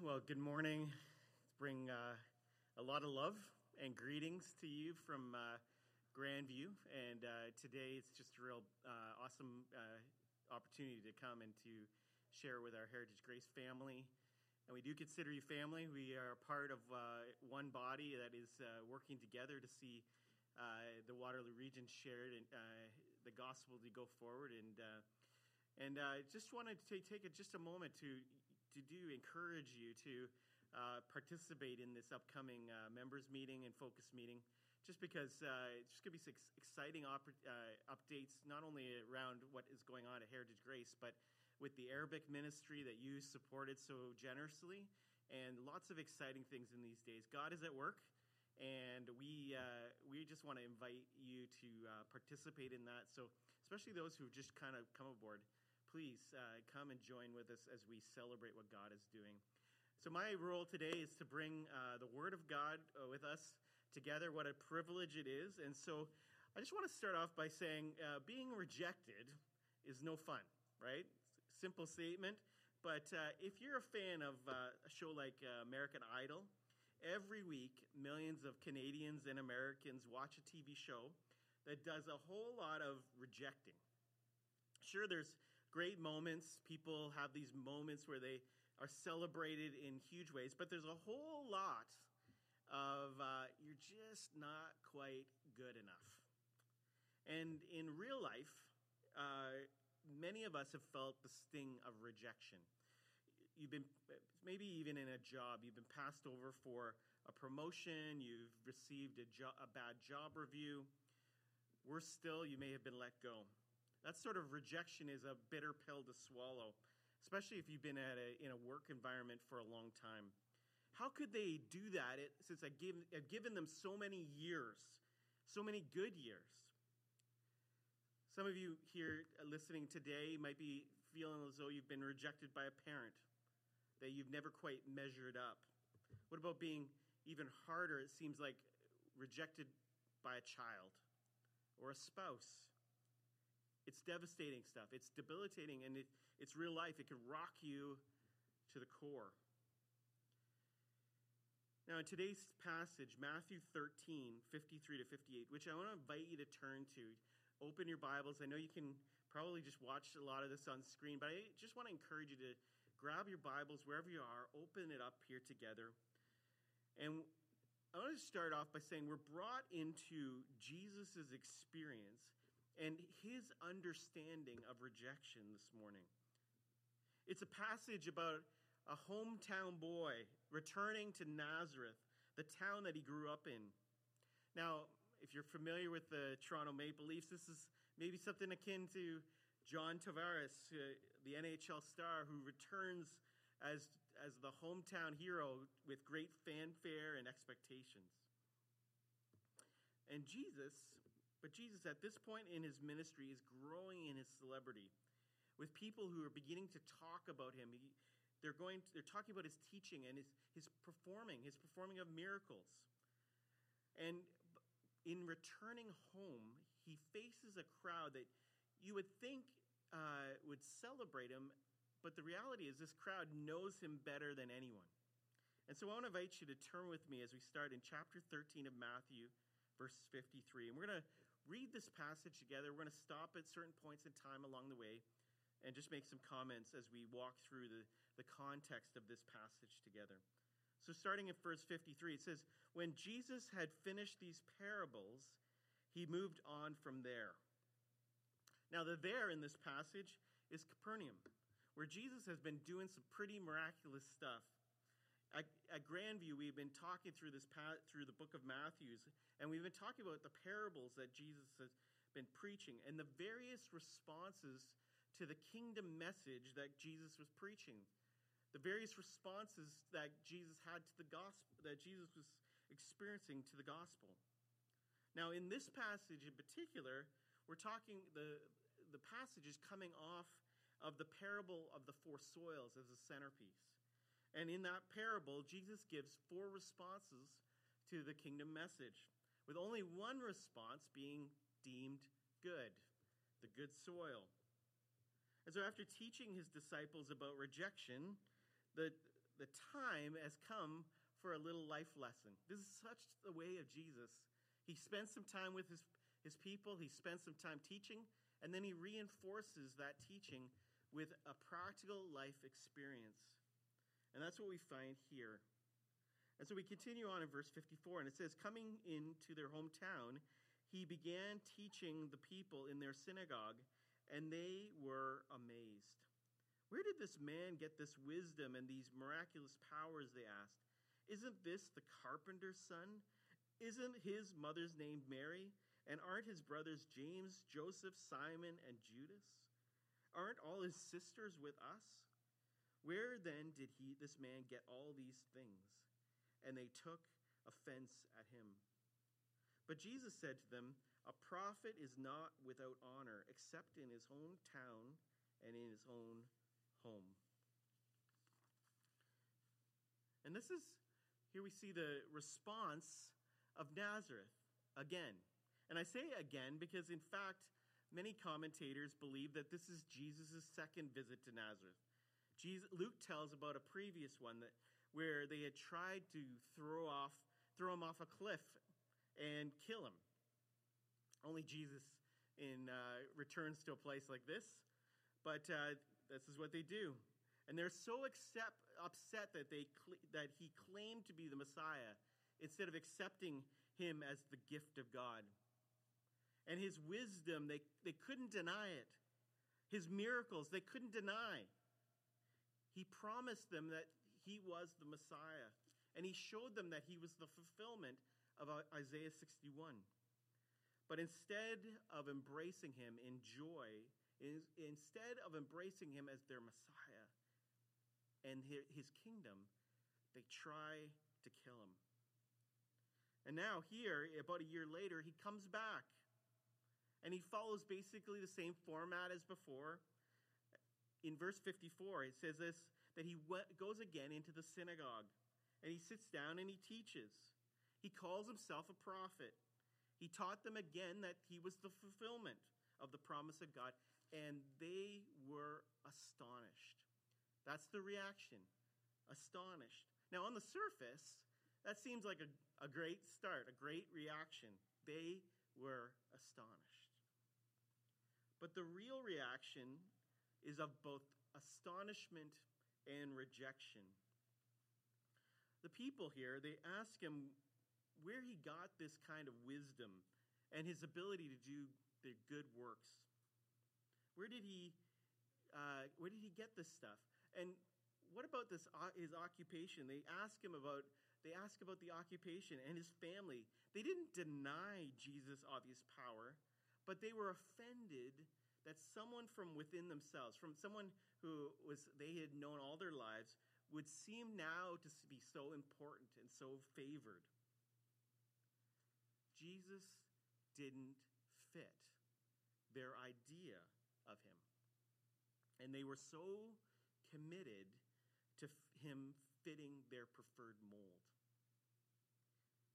Well, good morning. Bring uh, a lot of love and greetings to you from uh, Grandview. And uh, today it's just a real uh, awesome uh, opportunity to come and to share with our Heritage Grace family. And we do consider you family. We are part of uh, one body that is working together to see the Waterloo region shared and the gospel to go forward. And and I just wanted to take a, just a moment to to do encourage you to uh, participate in this upcoming uh, members meeting and focus meeting, just because uh, it's just going to be some exciting op- uh, updates, not only around what is going on at Heritage Grace, but with the Arabic ministry that you supported so generously, and lots of exciting things in these days. God is at work. And we uh, we just want to invite you to uh, participate in that. So, especially those who have just kind of come aboard, please uh, come and join with us as we celebrate what God is doing. So, my role today is to bring uh, the Word of God uh, with us together. What a privilege it is. And so, I just want to start off by saying uh, being rejected is no fun, right? Simple statement. But uh, if you're a fan of uh, a show like American Idol, every week millions of Canadians and Americans watch a TV show that does a whole lot of rejecting. Sure, there's great moments. People have these moments where they are celebrated in huge ways, but there's a whole lot of uh, you're just not quite good enough. And in real life, uh, many of us have felt the sting of rejection. You've been, maybe even in a job, you've been passed over for a promotion, you've received a, jo- a bad job review. Worse still, you may have been let go. That sort of rejection is a bitter pill to swallow, especially if you've been at a, in a work environment for a long time. How could they do that it, since I've given, I've given them so many years, so many good years? Some of you here listening today might be feeling as though you've been rejected by a parent, that you've never quite measured up. What about being even harder? It seems like rejected by a child or a spouse it's devastating stuff. It's debilitating and it, it's real life. It can rock you to the core. Now, in today's passage, Matthew 13, 53 to 58, which I want to invite you to turn to, open your Bibles. I know you can probably just watch a lot of this on screen, but I just want to encourage you to grab your Bibles wherever you are, open it up here together. And I want to start off by saying we're brought into Jesus' experience and his understanding of rejection this morning. It's a passage about a hometown boy returning to Nazareth, the town that he grew up in. Now, if you're familiar with the Toronto Maple Leafs, this is maybe something akin to John Tavares, uh, the NHL star who returns as, as the hometown hero with great fanfare and expectations. And Jesus but Jesus, at this point in his ministry, is growing in his celebrity with people who are beginning to talk about him. He, they're, going to, they're talking about his teaching and his, his performing, his performing of miracles. And in returning home, he faces a crowd that you would think uh, would celebrate him, but the reality is this crowd knows him better than anyone. And so I want to invite you to turn with me as we start in chapter 13 of Matthew, verse 53. And we're going to read this passage together. We're going to stop at certain points in time along the way and just make some comments as we walk through the, the context of this passage together. So, starting at verse 53, it says, When Jesus had finished these parables, he moved on from there. Now, the there in this passage is Capernaum, where Jesus has been doing some pretty miraculous stuff. At, Grandview, we've been talking through this path through the book of Matthew's, and we've been talking about the parables that Jesus has been preaching and the various responses to the kingdom message that Jesus was preaching. The various responses that Jesus had to the gospel, that Jesus was experiencing to the gospel. Now, in this passage in particular, we're talking the the passage is coming off of the parable of the four soils as a centerpiece. And in that parable, Jesus gives four responses to the kingdom message, with only one response being deemed good the good soil. And so, after teaching his disciples about rejection, the, the time has come for a little life lesson. This is such the way of Jesus. He spends some time with his, his people, he spends some time teaching, and then he reinforces that teaching with a practical life experience. And that's what we find here. And so we continue on in verse 54, and it says, Coming into their hometown, he began teaching the people in their synagogue, and they were amazed. Where did this man get this wisdom and these miraculous powers? They asked. Isn't this the carpenter's son? Isn't his mother's name Mary? And aren't his brothers James, Joseph, Simon, and Judas? Aren't all his sisters with us? Where then did he, this man, get all these things? And they took offense at him. But Jesus said to them, A prophet is not without honor except in his own town and in his own home. And this is, here we see the response of Nazareth again. And I say again because, in fact, many commentators believe that this is Jesus' second visit to Nazareth. Jesus, Luke tells about a previous one that, where they had tried to throw, off, throw him off a cliff and kill him. Only Jesus in, uh, returns to a place like this. But uh, this is what they do. And they're so accept, upset that, they, that he claimed to be the Messiah instead of accepting him as the gift of God. And his wisdom, they, they couldn't deny it. His miracles, they couldn't deny. He promised them that he was the Messiah. And he showed them that he was the fulfillment of Isaiah 61. But instead of embracing him in joy, instead of embracing him as their Messiah and his kingdom, they try to kill him. And now, here, about a year later, he comes back. And he follows basically the same format as before. In verse 54, it says this that he goes again into the synagogue and he sits down and he teaches. He calls himself a prophet. He taught them again that he was the fulfillment of the promise of God and they were astonished. That's the reaction. Astonished. Now, on the surface, that seems like a, a great start, a great reaction. They were astonished. But the real reaction is of both astonishment and rejection. The people here, they ask him where he got this kind of wisdom and his ability to do the good works. Where did he, uh, where did he get this stuff? And what about this uh, his occupation? They ask him about they ask about the occupation and his family. They didn't deny Jesus' obvious power, but they were offended that someone from within themselves, from someone who was they had known all their lives, would seem now to be so important and so favored. Jesus didn't fit their idea of him. And they were so committed to him fitting their preferred mold.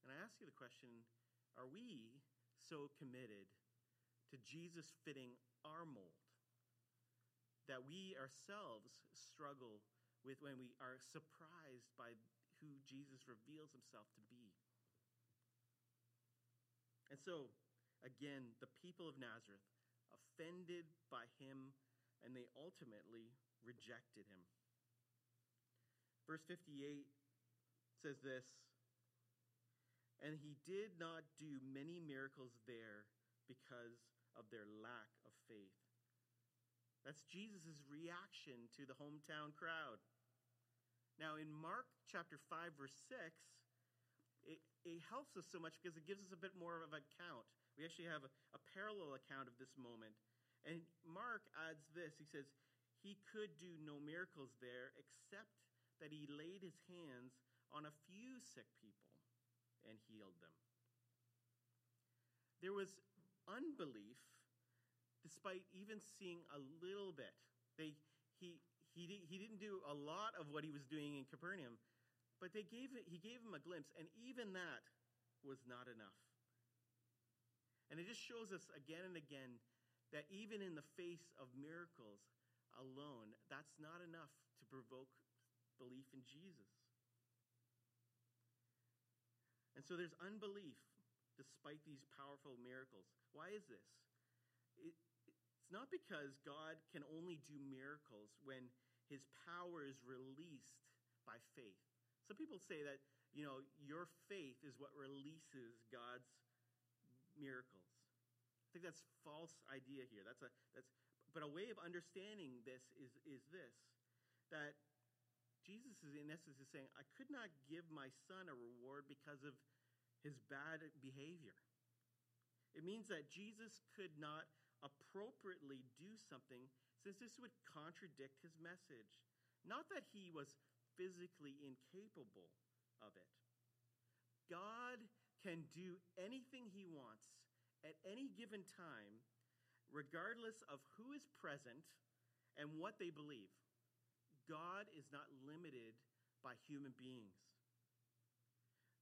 And I ask you the question are we so committed to Jesus fitting our mold that we ourselves struggle with when we are surprised by who Jesus reveals himself to be? And so, again, the people of Nazareth offended by him, and they ultimately rejected him. Verse 58 says this And he did not do many miracles there because of their lack faith. That's Jesus' reaction to the hometown crowd. Now, in Mark chapter 5, verse 6, it, it helps us so much because it gives us a bit more of an account we actually have a, a parallel account of this moment. And Mark adds this he says, He could do no miracles there except that he laid his hands on a few sick people and healed them. There was unbelief despite even seeing a little bit. They, he, he, he didn't do a lot of what he was doing in Capernaum, but they gave, he gave him a glimpse, and even that was not enough. And it just shows us again and again that even in the face of miracles alone, that's not enough to provoke belief in Jesus. And so there's unbelief despite these powerful miracles. Why is this? It, it's not because God can only do miracles when his power is released by faith. Some people say that, you know, your faith is what releases God's miracles. I think that's false idea here. That's a that's but a way of understanding this is is this that Jesus is in essence is saying, I could not give my son a reward because of his bad behavior. It means that Jesus could not appropriately do something since this would contradict his message. Not that he was physically incapable of it. God can do anything he wants at any given time, regardless of who is present and what they believe. God is not limited by human beings.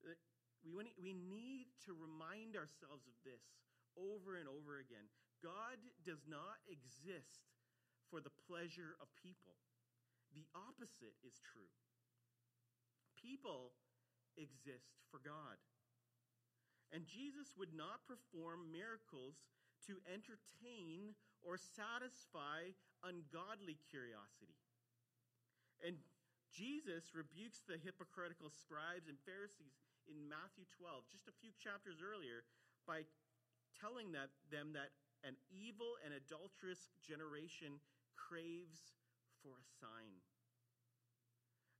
Uh, we, we need to remind ourselves of this over and over again. God does not exist for the pleasure of people. The opposite is true. People exist for God. And Jesus would not perform miracles to entertain or satisfy ungodly curiosity. And Jesus rebukes the hypocritical scribes and Pharisees in Matthew 12, just a few chapters earlier, by telling that, them that an evil and adulterous generation craves for a sign.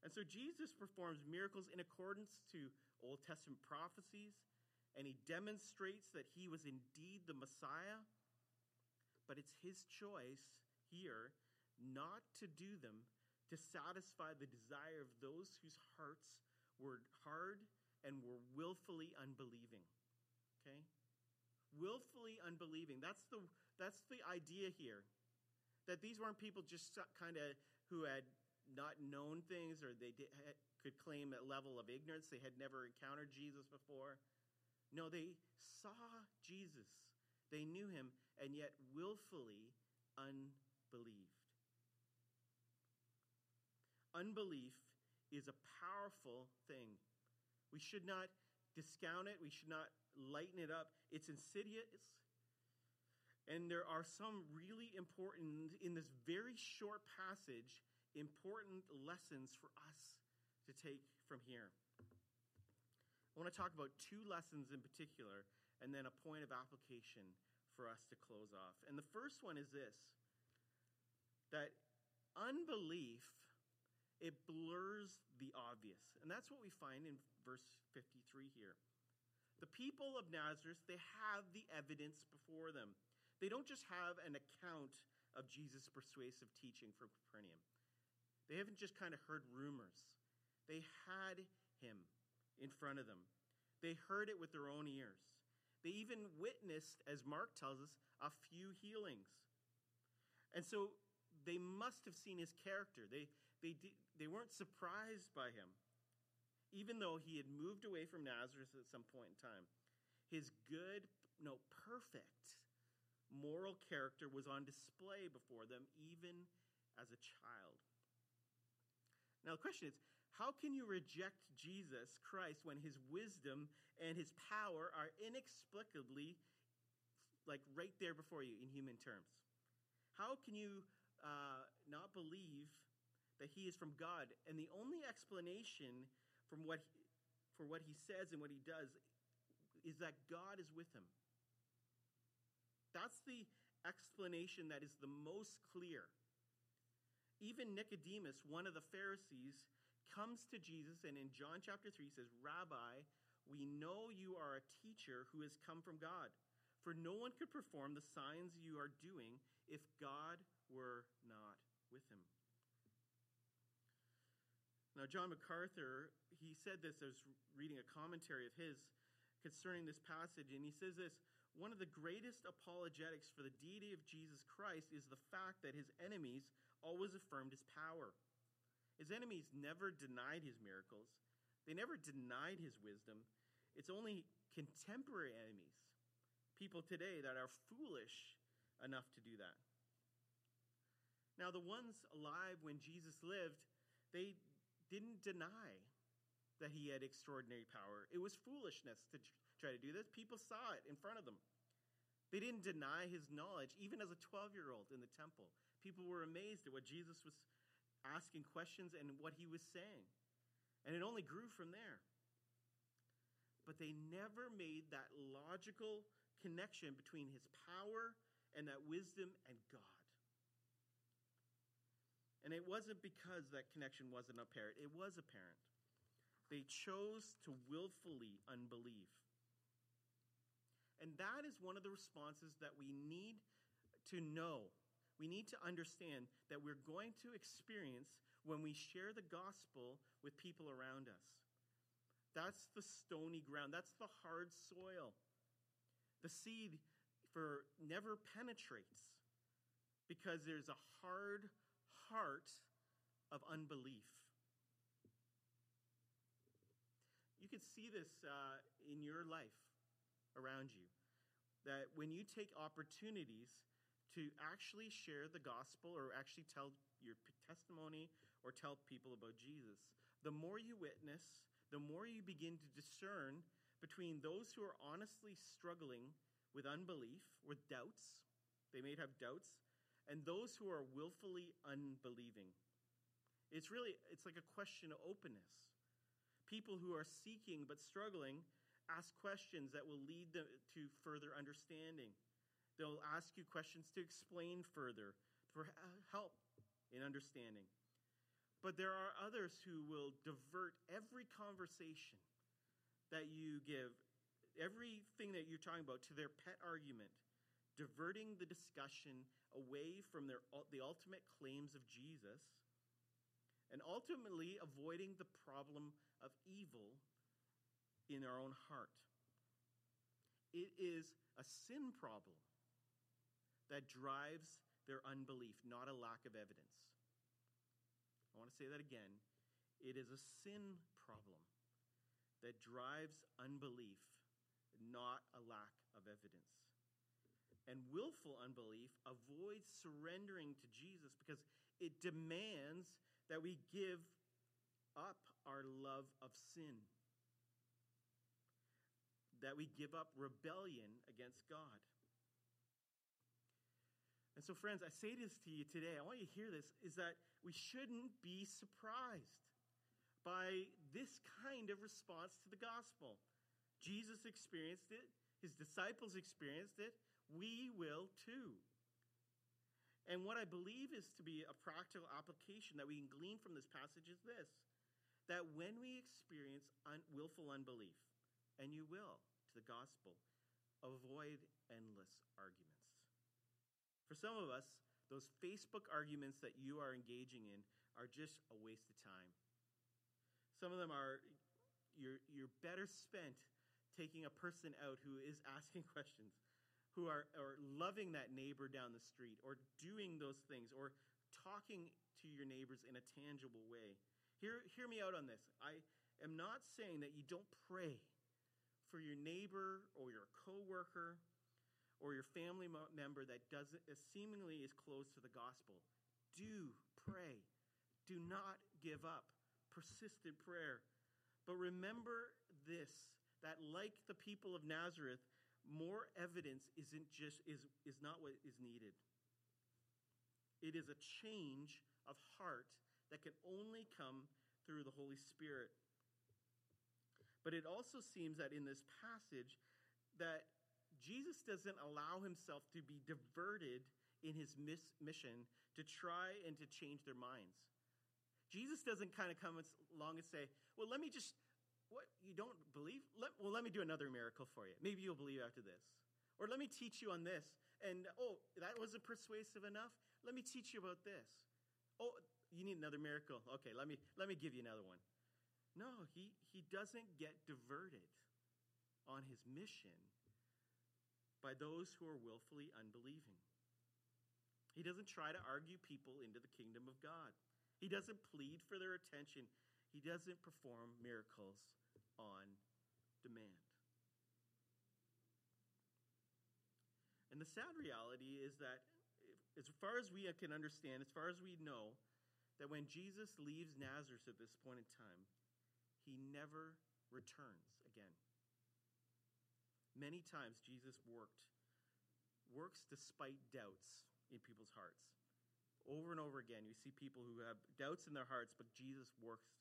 And so Jesus performs miracles in accordance to Old Testament prophecies, and he demonstrates that he was indeed the Messiah. But it's his choice here not to do them to satisfy the desire of those whose hearts were hard and were willfully unbelieving. Okay? Willfully unbelieving. That's the, that's the idea here. That these weren't people just kind of who had not known things or they did, could claim a level of ignorance. They had never encountered Jesus before. No, they saw Jesus. They knew him and yet willfully unbelieved. Unbelief is a powerful thing. We should not discount it, we should not lighten it up. It's insidious. And there are some really important, in this very short passage, important lessons for us to take from here. I want to talk about two lessons in particular and then a point of application for us to close off. And the first one is this that unbelief it blurs the obvious. And that's what we find in verse 53 here. The people of Nazareth, they have the evidence before them. They don't just have an account of Jesus' persuasive teaching from Capernaum. They haven't just kind of heard rumors. They had him in front of them. They heard it with their own ears. They even witnessed, as Mark tells us, a few healings. And so they must have seen his character. They, they, they weren't surprised by him, even though he had moved away from Nazareth at some point in time. His good, no, perfect moral character was on display before them, even as a child. Now, the question is how can you reject Jesus Christ when his wisdom and his power are inexplicably like right there before you in human terms? How can you uh, not believe that he is from God. And the only explanation from what he, for what he says and what he does is that God is with him. That's the explanation that is the most clear. Even Nicodemus, one of the Pharisees, comes to Jesus and in John chapter 3 says, Rabbi, we know you are a teacher who has come from God. For no one could perform the signs you are doing if God were not with him. Now, John MacArthur, he said this, I was reading a commentary of his concerning this passage, and he says this One of the greatest apologetics for the deity of Jesus Christ is the fact that his enemies always affirmed his power. His enemies never denied his miracles, they never denied his wisdom. It's only contemporary enemies, people today, that are foolish enough to do that. Now, the ones alive when Jesus lived, they didn't deny that he had extraordinary power. It was foolishness to try to do this. People saw it in front of them. They didn't deny his knowledge, even as a 12 year old in the temple. People were amazed at what Jesus was asking questions and what he was saying. And it only grew from there. But they never made that logical connection between his power and that wisdom and God. And it wasn't because that connection wasn't apparent, it was apparent. They chose to willfully unbelieve. And that is one of the responses that we need to know. We need to understand that we're going to experience when we share the gospel with people around us. That's the stony ground, that's the hard soil. The seed for never penetrates because there's a hard heart of unbelief. Can see this uh, in your life around you. That when you take opportunities to actually share the gospel or actually tell your testimony or tell people about Jesus, the more you witness, the more you begin to discern between those who are honestly struggling with unbelief, with doubts, they may have doubts, and those who are willfully unbelieving. It's really, it's like a question of openness. People who are seeking but struggling ask questions that will lead them to further understanding. They'll ask you questions to explain further, for help in understanding. But there are others who will divert every conversation that you give, everything that you're talking about, to their pet argument, diverting the discussion away from their, the ultimate claims of Jesus, and ultimately avoiding the problem of evil in our own heart. It is a sin problem that drives their unbelief, not a lack of evidence. I want to say that again. It is a sin problem that drives unbelief, not a lack of evidence. And willful unbelief avoids surrendering to Jesus because it demands that we give up our love of sin, that we give up rebellion against God. And so, friends, I say this to you today. I want you to hear this is that we shouldn't be surprised by this kind of response to the gospel. Jesus experienced it, his disciples experienced it, we will too. And what I believe is to be a practical application that we can glean from this passage is this that when we experience un- willful unbelief, and you will to the gospel, avoid endless arguments. For some of us, those Facebook arguments that you are engaging in are just a waste of time. Some of them are, you're, you're better spent taking a person out who is asking questions, who are, are loving that neighbor down the street, or doing those things, or talking to your neighbors in a tangible way. Hear, hear me out on this. I am not saying that you don't pray for your neighbor or your coworker or your family member that doesn't seemingly is closed to the gospel. Do pray. Do not give up. Persistent prayer. But remember this that like the people of Nazareth, more evidence isn't just is, is not what is needed. It is a change of heart that can only come through the Holy Spirit. But it also seems that in this passage that Jesus doesn't allow himself to be diverted in his mission to try and to change their minds. Jesus doesn't kind of come along and say, "Well, let me just what you don't believe? Let, well, let me do another miracle for you. Maybe you'll believe after this." Or let me teach you on this. And oh, that wasn't persuasive enough. Let me teach you about this. Oh, you need another miracle. Okay, let me let me give you another one. No, he he doesn't get diverted on his mission by those who are willfully unbelieving. He doesn't try to argue people into the kingdom of God. He doesn't plead for their attention. He doesn't perform miracles on demand. And the sad reality is that, as far as we can understand, as far as we know, that when Jesus leaves Nazareth at this point in time, he never returns again. Many times Jesus worked, works despite doubts in people's hearts. Over and over again, you see people who have doubts in their hearts, but Jesus works.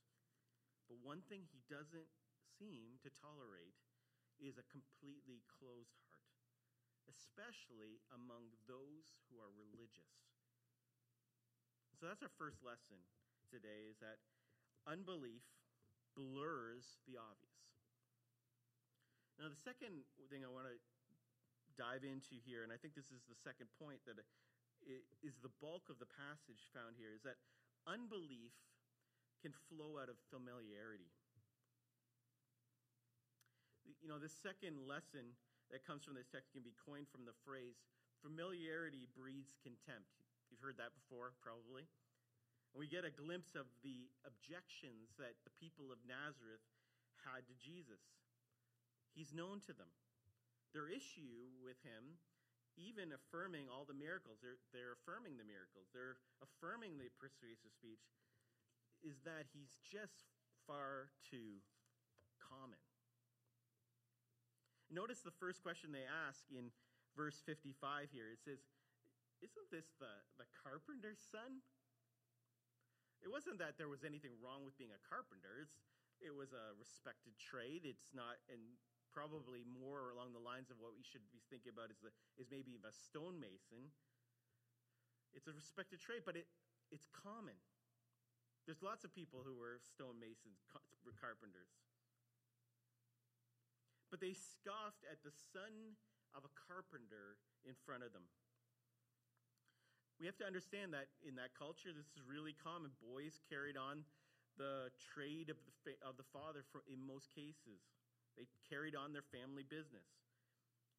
But one thing he doesn't seem to tolerate is a completely closed heart, especially among those who are religious. So that's our first lesson today is that unbelief blurs the obvious. Now, the second thing I want to dive into here, and I think this is the second point that is the bulk of the passage found here, is that unbelief can flow out of familiarity. You know, the second lesson that comes from this text can be coined from the phrase familiarity breeds contempt. You've heard that before, probably. And we get a glimpse of the objections that the people of Nazareth had to Jesus. He's known to them. Their issue with him, even affirming all the miracles, they're, they're affirming the miracles, they're affirming the persuasive speech, is that he's just far too common. Notice the first question they ask in verse 55 here. It says, Isn't this the, the carpenter's son? It wasn't that there was anything wrong with being a carpenter. It's, it was a respected trade. It's not, and probably more along the lines of what we should be thinking about is, the, is maybe a stonemason. It's a respected trade, but it, it's common. There's lots of people who were stonemasons, carpenters but they scoffed at the son of a carpenter in front of them. We have to understand that in that culture, this is really common. Boys carried on the trade of the, of the father for, in most cases. They carried on their family business.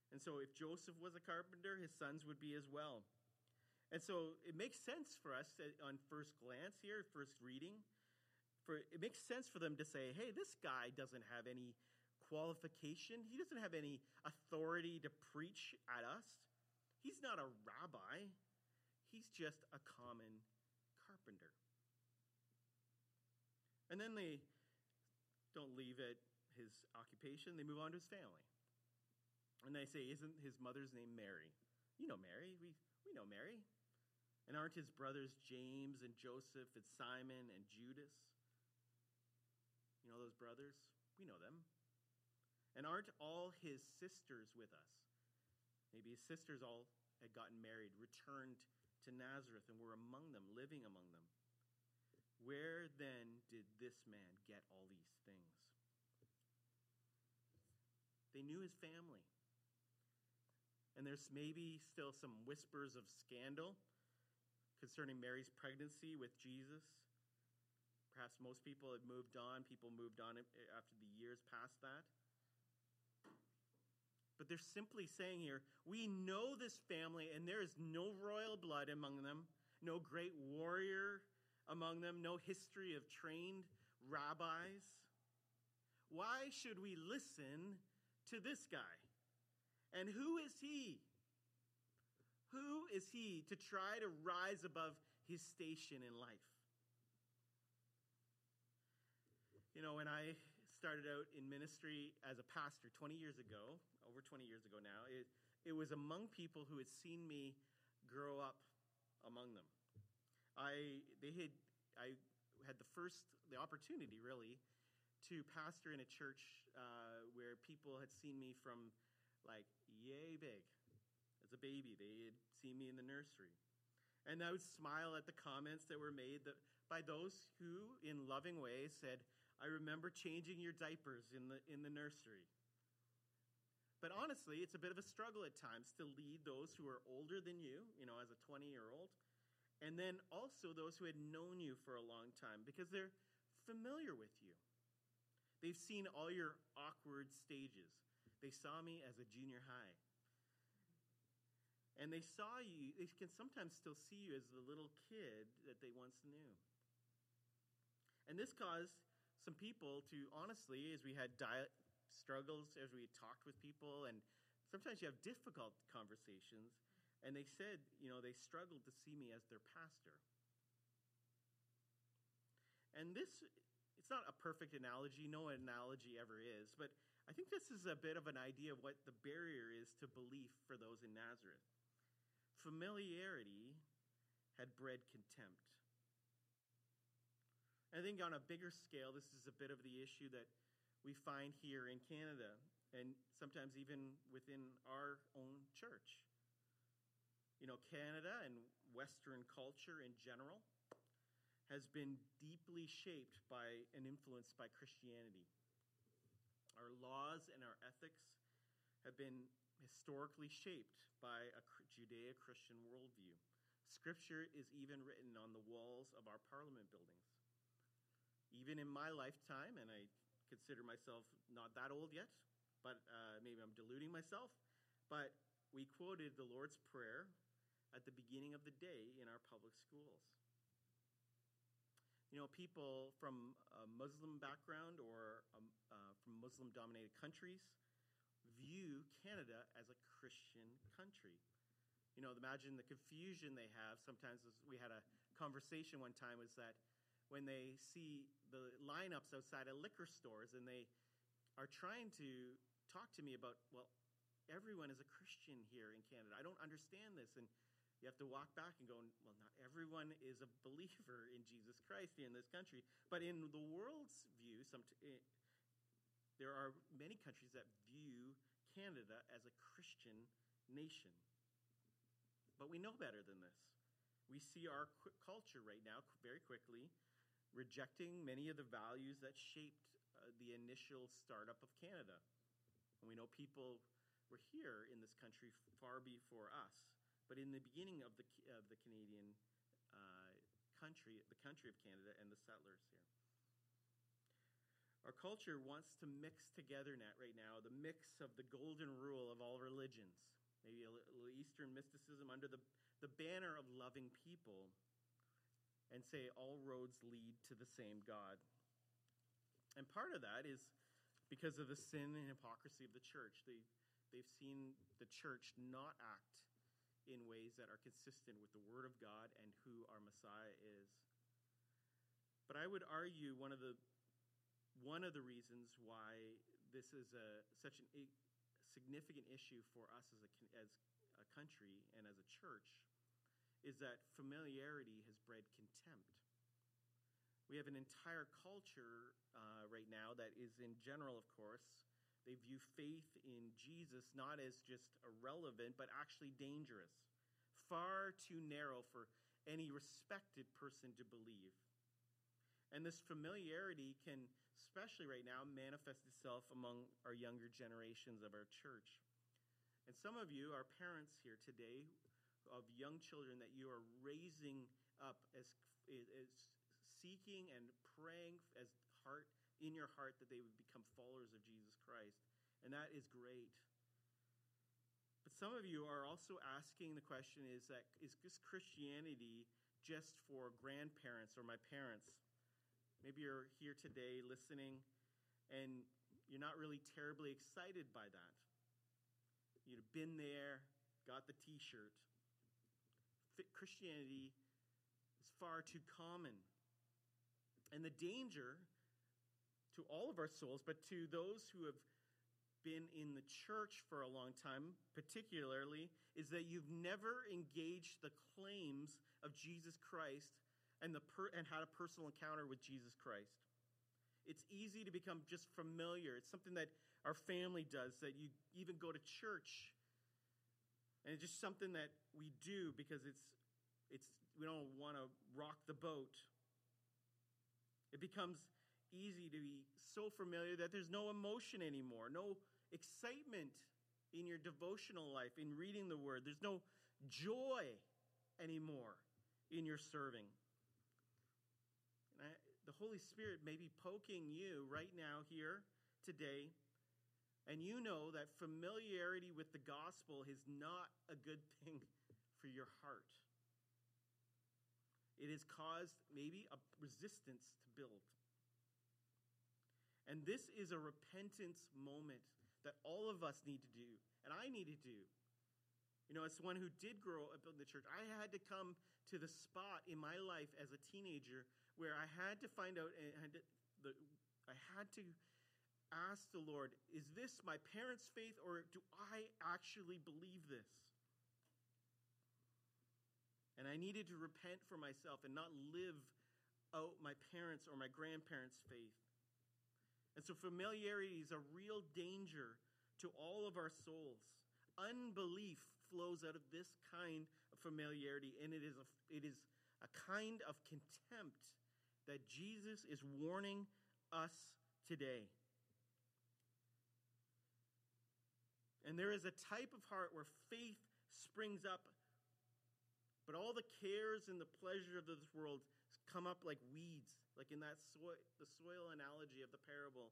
And so, if Joseph was a carpenter, his sons would be as well. And so, it makes sense for us on first glance here, first reading, for it makes sense for them to say, hey, this guy doesn't have any qualification. He doesn't have any authority to preach at us. He's not a rabbi, he's just a common carpenter. And then they don't leave at his occupation, they move on to his family. And they say, Isn't his mother's name Mary? You know Mary. We, we know Mary. And aren't his brothers James and Joseph and Simon and Judas? You know those brothers? We know them. And aren't all his sisters with us? Maybe his sisters all had gotten married, returned to Nazareth, and were among them, living among them. Where then did this man get all these things? They knew his family. And there's maybe still some whispers of scandal concerning Mary's pregnancy with Jesus. Perhaps most people had moved on. People moved on after the years past that. But they're simply saying here, we know this family, and there is no royal blood among them, no great warrior among them, no history of trained rabbis. Why should we listen to this guy? And who is he? Who is he to try to rise above his station in life? You know, when I started out in ministry as a pastor 20 years ago, over 20 years ago now, it, it was among people who had seen me grow up among them. I, they had, I had the first, the opportunity really, to pastor in a church uh, where people had seen me from like yay big as a baby. They had seen me in the nursery. And I would smile at the comments that were made that, by those who, in loving ways, said, I remember changing your diapers in the, in the nursery. But honestly, it's a bit of a struggle at times to lead those who are older than you, you know, as a 20 year old, and then also those who had known you for a long time because they're familiar with you. They've seen all your awkward stages. They saw me as a junior high. And they saw you, they can sometimes still see you as the little kid that they once knew. And this caused some people to honestly, as we had diet struggles as we talked with people, and sometimes you have difficult conversations. And they said, you know, they struggled to see me as their pastor. And this, it's not a perfect analogy, no analogy ever is, but I think this is a bit of an idea of what the barrier is to belief for those in Nazareth. Familiarity had bred contempt. I think on a bigger scale, this is a bit of the issue that we find here in Canada and sometimes even within our own church. You know, Canada and Western culture in general has been deeply shaped by and influenced by Christianity. Our laws and our ethics have been historically shaped by a Judeo Christian worldview. Scripture is even written on the walls of our parliament buildings. Even in my lifetime, and I consider myself not that old yet, but uh, maybe I'm deluding myself, but we quoted the Lord's Prayer at the beginning of the day in our public schools. You know, people from a Muslim background or um, uh, from Muslim dominated countries view Canada as a Christian country. You know, imagine the confusion they have. Sometimes we had a conversation one time was that when they see the lineups outside of liquor stores and they are trying to talk to me about, well, everyone is a Christian here in Canada. I don't understand this. And you have to walk back and go, well, not everyone is a believer in Jesus Christ in this country. But in the world's view, some it, eh, there are many countries that view Canada as a Christian nation. But we know better than this. We see our culture right now very quickly rejecting many of the values that shaped uh, the initial startup of Canada. And we know people were here in this country far before us. But in the beginning of the, of the Canadian uh, country, the country of Canada, and the settlers here. Our culture wants to mix together right now the mix of the golden rule of all religions, maybe a little Eastern mysticism under the, the banner of loving people and say all roads lead to the same God. And part of that is because of the sin and hypocrisy of the church. They, they've seen the church not act in ways that are consistent with the Word of God and who our Messiah is. But I would argue one of the one of the reasons why this is a, such an, a significant issue for us as a, as a country and as a church is that familiarity has bred contempt. We have an entire culture uh, right now that is, in general, of course, they view faith in Jesus not as just irrelevant, but actually dangerous, far too narrow for any respected person to believe. And this familiarity can, especially right now, manifest itself among our younger generations of our church. And some of you are parents here today of young children that you are raising up as, as seeking and praying as heart in your heart that they would become followers of Jesus Christ. And that is great. But some of you are also asking the question is that is this Christianity just for grandparents or my parents? Maybe you're here today listening and you're not really terribly excited by that. You've been there, got the t shirt, Christianity is far too common. And the danger to all of our souls, but to those who have been in the church for a long time, particularly, is that you've never engaged the claims of Jesus Christ and, the per- and had a personal encounter with Jesus Christ. It's easy to become just familiar. It's something that our family does, that you even go to church and it's just something that we do because it's, it's, we don't want to rock the boat. It becomes easy to be so familiar that there's no emotion anymore, no excitement in your devotional life, in reading the word. There's no joy anymore in your serving. I, the Holy Spirit may be poking you right now, here, today, and you know that familiarity with the gospel is not a good thing for your heart. It has caused maybe a resistance to build. And this is a repentance moment that all of us need to do, and I need to do. You know, as one who did grow up in the church, I had to come to the spot in my life as a teenager where I had to find out and had to, the, I had to ask the Lord, is this my parents' faith or do I actually believe this? And I needed to repent for myself and not live out my parents' or my grandparents' faith. And so familiarity is a real danger to all of our souls. Unbelief flows out of this kind of familiarity, and it is a, it is a kind of contempt that Jesus is warning us today. And there is a type of heart where faith springs up, but all the cares and the pleasure of this world come up like weeds, like in that soil, the soil analogy of the parable,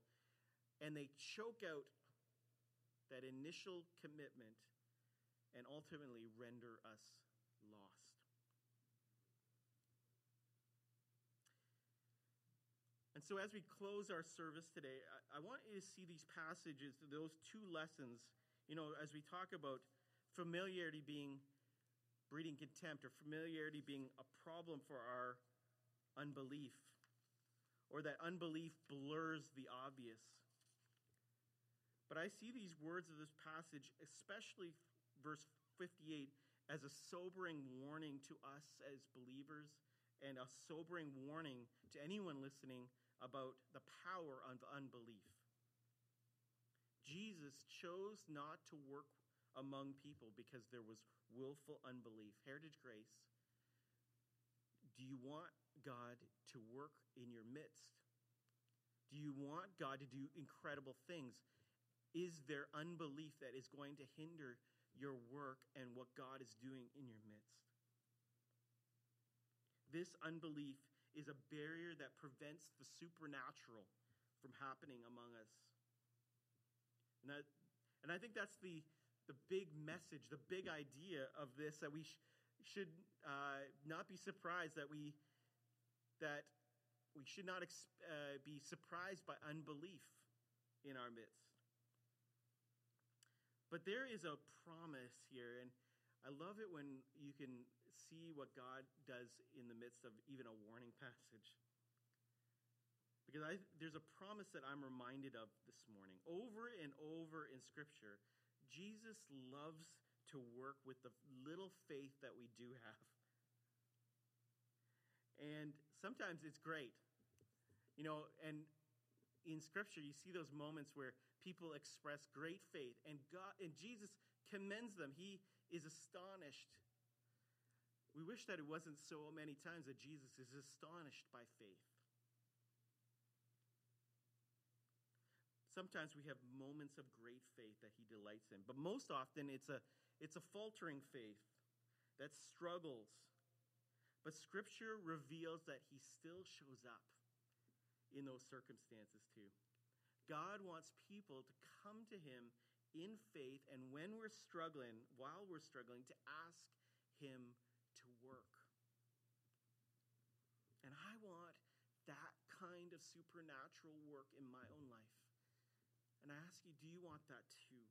and they choke out that initial commitment and ultimately render us lost. And so, as we close our service today, I, I want you to see these passages, those two lessons, you know, as we talk about familiarity being breeding contempt or familiarity being a problem for our unbelief, or that unbelief blurs the obvious. But I see these words of this passage, especially verse 58, as a sobering warning to us as believers and a sobering warning to anyone listening about the power of unbelief. Jesus chose not to work among people because there was willful unbelief. Heritage Grace, do you want God to work in your midst? Do you want God to do incredible things? Is there unbelief that is going to hinder your work and what God is doing in your midst? This unbelief is a barrier that prevents the supernatural from happening among us. And, that, and I think that's the, the big message, the big idea of this that we sh- should uh, not be surprised that we that we should not ex- uh, be surprised by unbelief in our midst. But there is a promise here, and I love it when you can see what God does in the midst of even a warning passage. Because I, there's a promise that I'm reminded of this morning. Over and over in Scripture, Jesus loves to work with the little faith that we do have. And sometimes it's great. You know, and in Scripture, you see those moments where people express great faith, and God and Jesus commends them. He is astonished we wish that it wasn't so many times that Jesus is astonished by faith. Sometimes we have moments of great faith that he delights in, but most often it's a, it's a faltering faith that struggles. But Scripture reveals that he still shows up in those circumstances too. God wants people to come to him in faith, and when we're struggling, while we're struggling, to ask him to work. And I want that kind of supernatural work in my own life. And I ask you, do you want that too?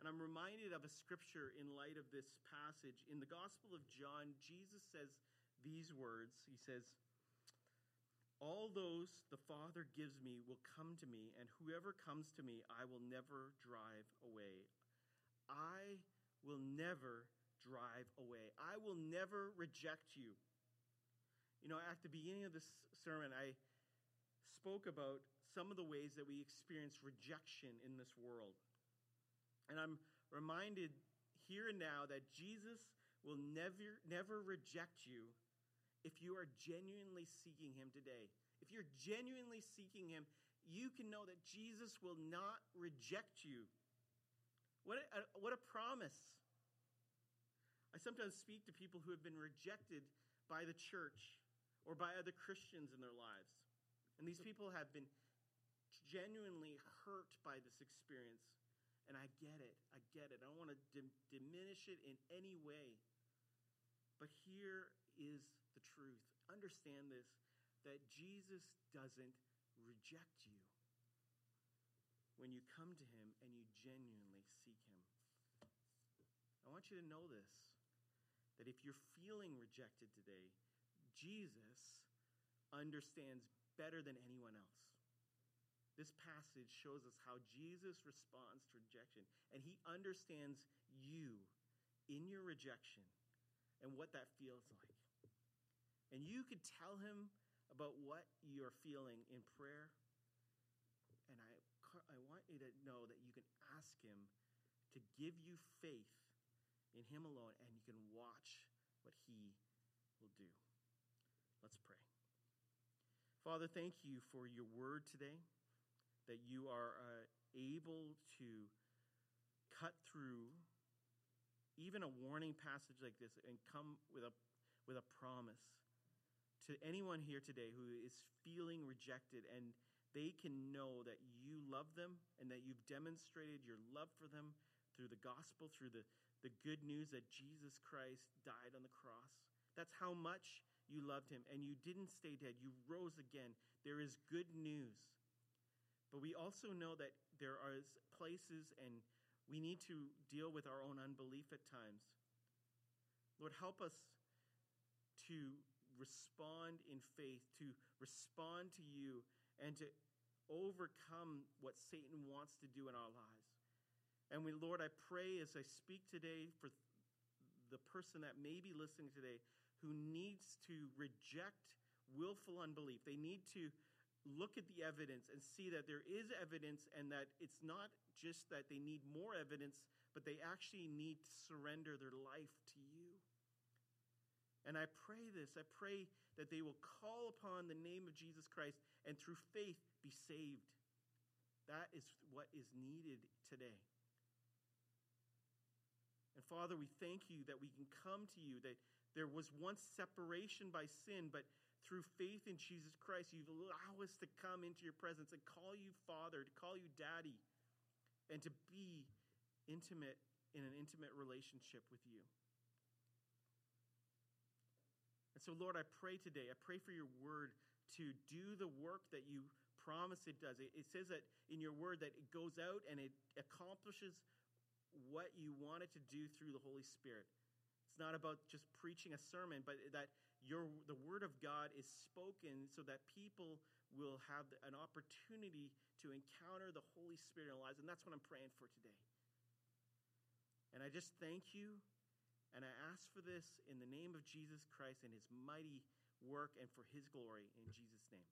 And I'm reminded of a scripture in light of this passage. In the Gospel of John, Jesus says these words He says, All those the Father gives me will come to me, and whoever comes to me, I will never drive away. I will never drive away. I will never reject you. You know, at the beginning of this sermon, I spoke about some of the ways that we experience rejection in this world. And I'm reminded here and now that Jesus will never, never reject you if you are genuinely seeking him today. If you're genuinely seeking him, you can know that Jesus will not reject you. What a, what a promise. I sometimes speak to people who have been rejected by the church or by other Christians in their lives. And these people have been genuinely hurt by this experience. And I get it. I get it. I don't want to dim- diminish it in any way. But here is the truth. Understand this that Jesus doesn't reject you when you come to him and you genuinely seek him. I want you to know this that if you're feeling rejected today, Jesus understands better than anyone else. This passage shows us how Jesus responds to rejection, and he understands you in your rejection and what that feels like. And you could tell him about what you're feeling in prayer. And I, I want you to know that you can ask him to give you faith in him alone, and you can watch what he will do. Let's pray. Father, thank you for your word today, that you are uh, able to cut through even a warning passage like this and come with a, with a promise to anyone here today who is feeling rejected and they can know that you love them and that you've demonstrated your love for them through the gospel, through the, the good news that Jesus Christ died on the cross. That's how much you loved him, and you didn't stay dead. You rose again. There is good news. But we also know that there are places, and we need to deal with our own unbelief at times. Lord, help us to respond in faith, to respond to you, and to overcome what Satan wants to do in our lives. And we, Lord, I pray as I speak today for the person that may be listening today who needs to reject willful unbelief. They need to look at the evidence and see that there is evidence and that it's not just that they need more evidence, but they actually need to surrender their life to you. And I pray this I pray that they will call upon the name of Jesus Christ and through faith be saved. That is what is needed today. And Father, we thank you that we can come to you, that there was once separation by sin, but through faith in Jesus Christ, you allow us to come into your presence and call you Father, to call you Daddy, and to be intimate in an intimate relationship with you. And so, Lord, I pray today, I pray for your word to do the work that you promise it does. It, it says that in your word that it goes out and it accomplishes what you want it to do through the Holy Spirit. It's not about just preaching a sermon, but that your the word of God is spoken so that people will have an opportunity to encounter the Holy Spirit in their lives. And that's what I'm praying for today. And I just thank you and I ask for this in the name of Jesus Christ and his mighty work and for his glory in Jesus' name.